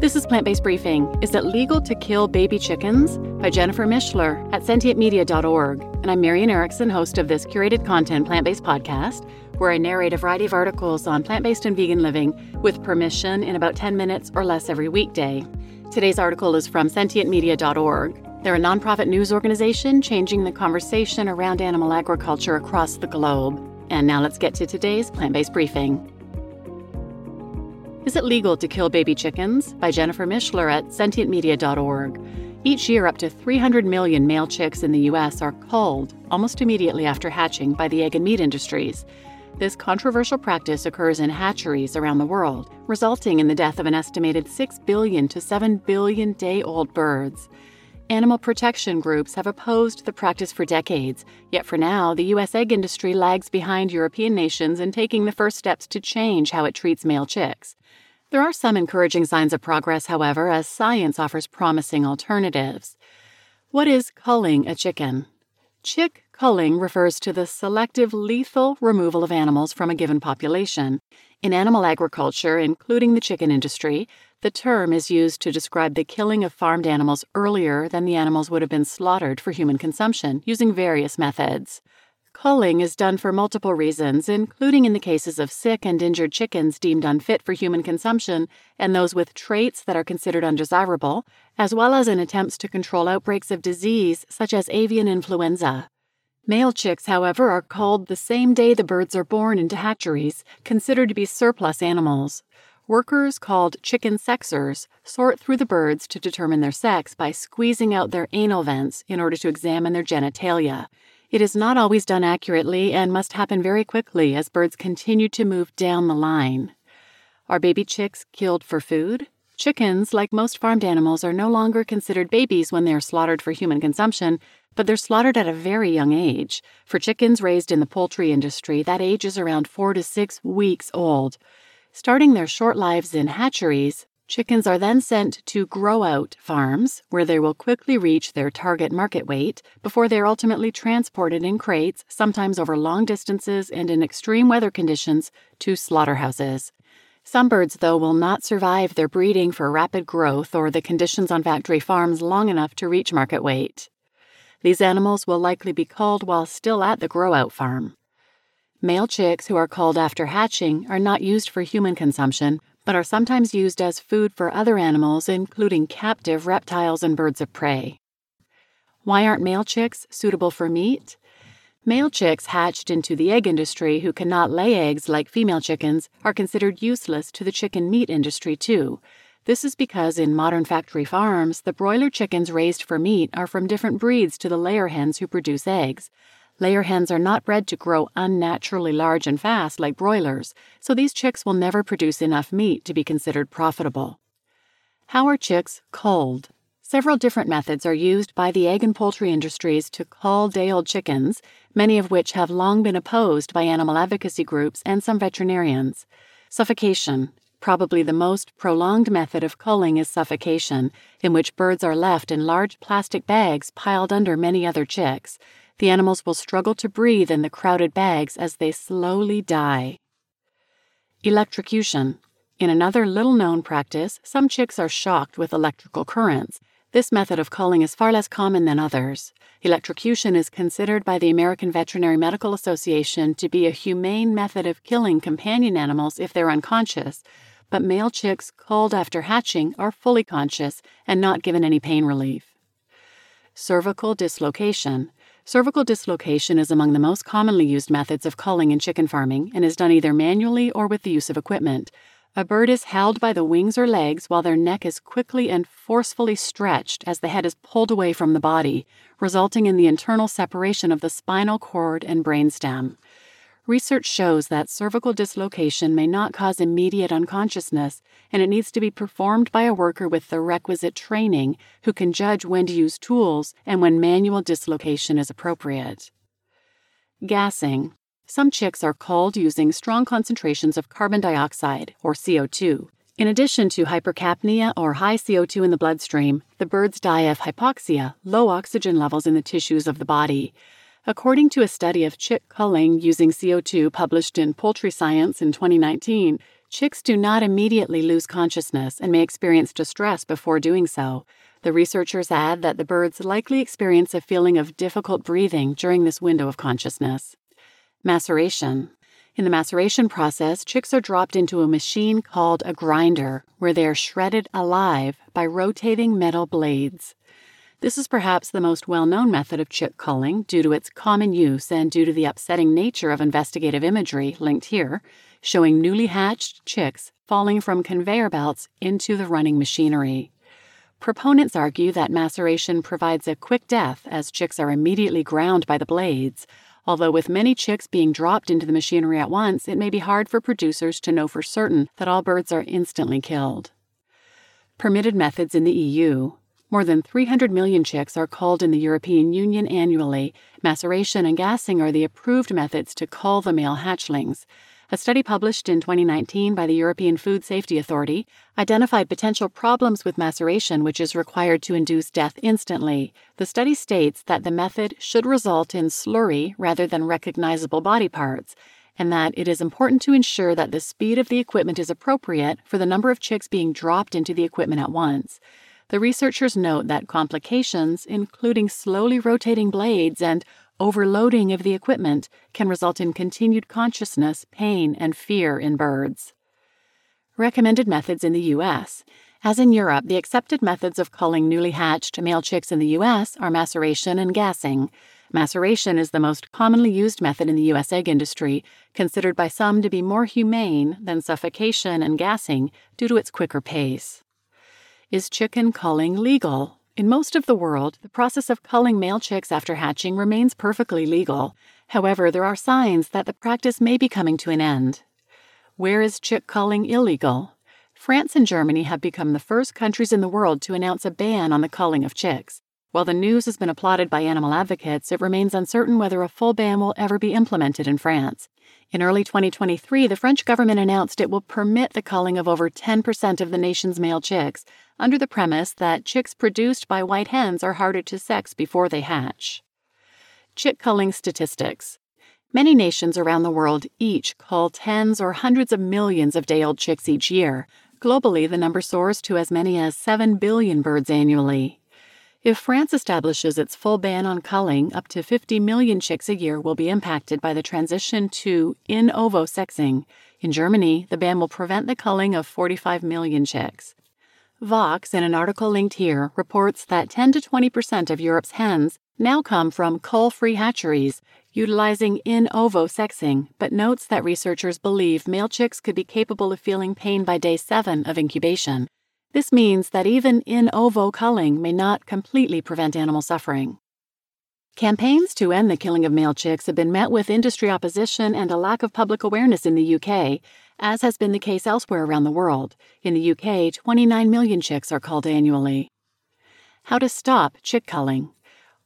This is Plant Based Briefing Is It Legal to Kill Baby Chickens? by Jennifer Mishler at sentientmedia.org. And I'm Marian Erickson, host of this curated content plant based podcast, where I narrate a variety of articles on plant based and vegan living with permission in about 10 minutes or less every weekday. Today's article is from sentientmedia.org. They're a nonprofit news organization changing the conversation around animal agriculture across the globe. And now let's get to today's plant based briefing. Is It Legal to Kill Baby Chickens? by Jennifer Mishler at sentientmedia.org. Each year, up to 300 million male chicks in the U.S. are culled almost immediately after hatching by the egg and meat industries. This controversial practice occurs in hatcheries around the world, resulting in the death of an estimated 6 billion to 7 billion day old birds. Animal protection groups have opposed the practice for decades, yet for now, the U.S. egg industry lags behind European nations in taking the first steps to change how it treats male chicks. There are some encouraging signs of progress, however, as science offers promising alternatives. What is culling a chicken? Chick culling refers to the selective lethal removal of animals from a given population. In animal agriculture, including the chicken industry, the term is used to describe the killing of farmed animals earlier than the animals would have been slaughtered for human consumption, using various methods. Culling is done for multiple reasons, including in the cases of sick and injured chickens deemed unfit for human consumption and those with traits that are considered undesirable, as well as in attempts to control outbreaks of disease such as avian influenza. Male chicks, however, are culled the same day the birds are born into hatcheries, considered to be surplus animals. Workers called chicken sexers sort through the birds to determine their sex by squeezing out their anal vents in order to examine their genitalia. It is not always done accurately and must happen very quickly as birds continue to move down the line. Are baby chicks killed for food? Chickens, like most farmed animals, are no longer considered babies when they are slaughtered for human consumption, but they're slaughtered at a very young age. For chickens raised in the poultry industry, that age is around four to six weeks old. Starting their short lives in hatcheries, chickens are then sent to grow out farms, where they will quickly reach their target market weight before they are ultimately transported in crates, sometimes over long distances and in extreme weather conditions, to slaughterhouses. Some birds, though, will not survive their breeding for rapid growth or the conditions on factory farms long enough to reach market weight. These animals will likely be culled while still at the grow out farm. Male chicks who are culled after hatching are not used for human consumption, but are sometimes used as food for other animals, including captive reptiles and birds of prey. Why aren't male chicks suitable for meat? Male chicks hatched into the egg industry who cannot lay eggs like female chickens are considered useless to the chicken meat industry, too. This is because in modern factory farms, the broiler chickens raised for meat are from different breeds to the layer hens who produce eggs. Layer hens are not bred to grow unnaturally large and fast like broilers, so these chicks will never produce enough meat to be considered profitable. How are chicks culled? Several different methods are used by the egg and poultry industries to cull day old chickens, many of which have long been opposed by animal advocacy groups and some veterinarians. Suffocation. Probably the most prolonged method of culling is suffocation, in which birds are left in large plastic bags piled under many other chicks. The animals will struggle to breathe in the crowded bags as they slowly die. Electrocution. In another little known practice, some chicks are shocked with electrical currents. This method of culling is far less common than others. Electrocution is considered by the American Veterinary Medical Association to be a humane method of killing companion animals if they're unconscious, but male chicks culled after hatching are fully conscious and not given any pain relief. Cervical dislocation. Cervical dislocation is among the most commonly used methods of culling in chicken farming and is done either manually or with the use of equipment. A bird is held by the wings or legs while their neck is quickly and forcefully stretched as the head is pulled away from the body, resulting in the internal separation of the spinal cord and brainstem. Research shows that cervical dislocation may not cause immediate unconsciousness, and it needs to be performed by a worker with the requisite training who can judge when to use tools and when manual dislocation is appropriate. Gassing some chicks are culled using strong concentrations of carbon dioxide, or CO2. In addition to hypercapnia or high CO2 in the bloodstream, the birds die of hypoxia, low oxygen levels in the tissues of the body. According to a study of chick culling using CO2 published in Poultry Science in 2019, Chicks do not immediately lose consciousness and may experience distress before doing so. The researchers add that the birds likely experience a feeling of difficult breathing during this window of consciousness. Maceration. In the maceration process, chicks are dropped into a machine called a grinder, where they are shredded alive by rotating metal blades. This is perhaps the most well known method of chick culling due to its common use and due to the upsetting nature of investigative imagery linked here, showing newly hatched chicks falling from conveyor belts into the running machinery. Proponents argue that maceration provides a quick death as chicks are immediately ground by the blades, although with many chicks being dropped into the machinery at once, it may be hard for producers to know for certain that all birds are instantly killed. Permitted methods in the EU more than 300 million chicks are culled in the European Union annually. Maceration and gassing are the approved methods to cull the male hatchlings. A study published in 2019 by the European Food Safety Authority identified potential problems with maceration, which is required to induce death instantly. The study states that the method should result in slurry rather than recognizable body parts, and that it is important to ensure that the speed of the equipment is appropriate for the number of chicks being dropped into the equipment at once. The researchers note that complications, including slowly rotating blades and overloading of the equipment, can result in continued consciousness, pain, and fear in birds. Recommended methods in the U.S. As in Europe, the accepted methods of culling newly hatched male chicks in the U.S. are maceration and gassing. Maceration is the most commonly used method in the U.S. egg industry, considered by some to be more humane than suffocation and gassing due to its quicker pace. Is chicken culling legal? In most of the world, the process of culling male chicks after hatching remains perfectly legal. However, there are signs that the practice may be coming to an end. Where is chick culling illegal? France and Germany have become the first countries in the world to announce a ban on the culling of chicks. While the news has been applauded by animal advocates, it remains uncertain whether a full ban will ever be implemented in France. In early 2023, the French government announced it will permit the culling of over 10% of the nation's male chicks, under the premise that chicks produced by white hens are harder to sex before they hatch. Chick culling statistics. Many nations around the world each cull tens or hundreds of millions of day old chicks each year. Globally, the number soars to as many as 7 billion birds annually. If France establishes its full ban on culling, up to 50 million chicks a year will be impacted by the transition to in ovo sexing. In Germany, the ban will prevent the culling of 45 million chicks. Vox, in an article linked here, reports that 10 to 20 percent of Europe's hens now come from cull free hatcheries, utilizing in ovo sexing, but notes that researchers believe male chicks could be capable of feeling pain by day 7 of incubation. This means that even in ovo culling may not completely prevent animal suffering. Campaigns to end the killing of male chicks have been met with industry opposition and a lack of public awareness in the UK, as has been the case elsewhere around the world. In the UK, 29 million chicks are culled annually. How to stop chick culling.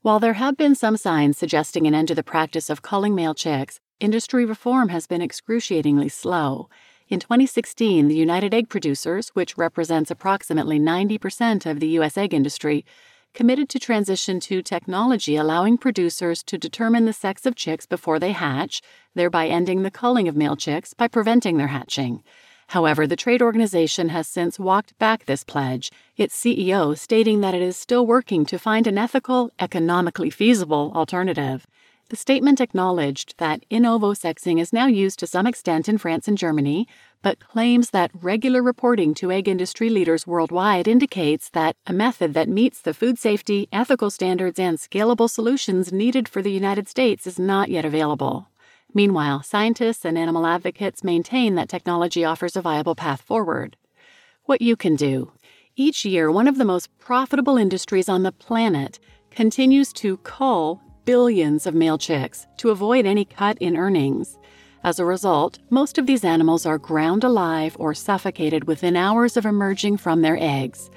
While there have been some signs suggesting an end to the practice of culling male chicks, industry reform has been excruciatingly slow. In 2016, the United Egg Producers, which represents approximately 90% of the U.S. egg industry, committed to transition to technology allowing producers to determine the sex of chicks before they hatch, thereby ending the culling of male chicks by preventing their hatching. However, the trade organization has since walked back this pledge, its CEO stating that it is still working to find an ethical, economically feasible alternative. The statement acknowledged that in ovo sexing is now used to some extent in France and Germany, but claims that regular reporting to egg industry leaders worldwide indicates that a method that meets the food safety, ethical standards, and scalable solutions needed for the United States is not yet available. Meanwhile, scientists and animal advocates maintain that technology offers a viable path forward. What you can do. Each year, one of the most profitable industries on the planet continues to cull billions of male chicks to avoid any cut in earnings. As a result, most of these animals are ground alive or suffocated within hours of emerging from their eggs.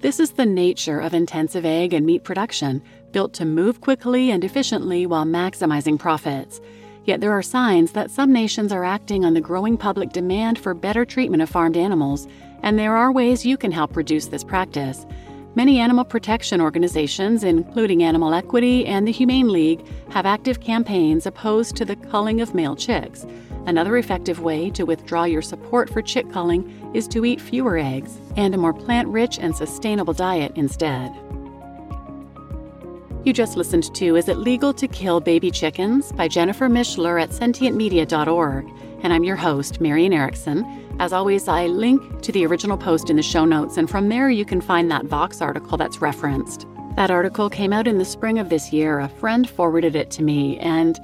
This is the nature of intensive egg and meat production, built to move quickly and efficiently while maximizing profits. Yet there are signs that some nations are acting on the growing public demand for better treatment of farmed animals, and there are ways you can help reduce this practice. Many animal protection organizations, including Animal Equality and the Humane League, have active campaigns opposed to the culling of male chicks. Another effective way to withdraw your support for chick culling is to eat fewer eggs and a more plant rich and sustainable diet instead. You just listened to Is It Legal to Kill Baby Chickens by Jennifer Mishler at sentientmedia.org, and I'm your host, Marian Erickson. As always, I link to the original post in the show notes, and from there you can find that Vox article that's referenced. That article came out in the spring of this year. A friend forwarded it to me, and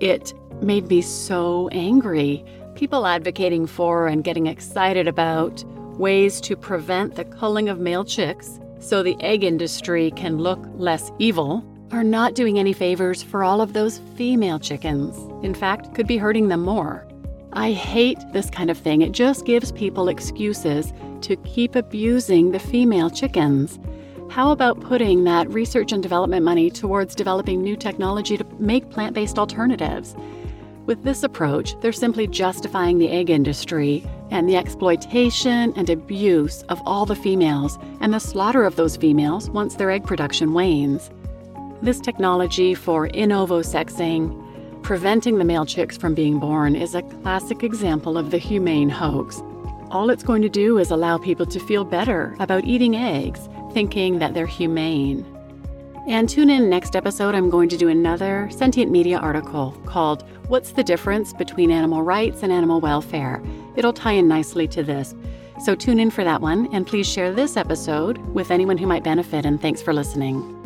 it made me so angry. People advocating for and getting excited about ways to prevent the culling of male chicks so the egg industry can look less evil, are not doing any favors for all of those female chickens. In fact, could be hurting them more. I hate this kind of thing. It just gives people excuses to keep abusing the female chickens. How about putting that research and development money towards developing new technology to make plant based alternatives? With this approach, they're simply justifying the egg industry and the exploitation and abuse of all the females and the slaughter of those females once their egg production wanes. This technology for in ovo sexing, preventing the male chicks from being born, is a classic example of the humane hoax. All it's going to do is allow people to feel better about eating eggs, thinking that they're humane. And tune in next episode, I'm going to do another sentient media article called What's the Difference Between Animal Rights and Animal Welfare? It'll tie in nicely to this. So tune in for that one, and please share this episode with anyone who might benefit, and thanks for listening.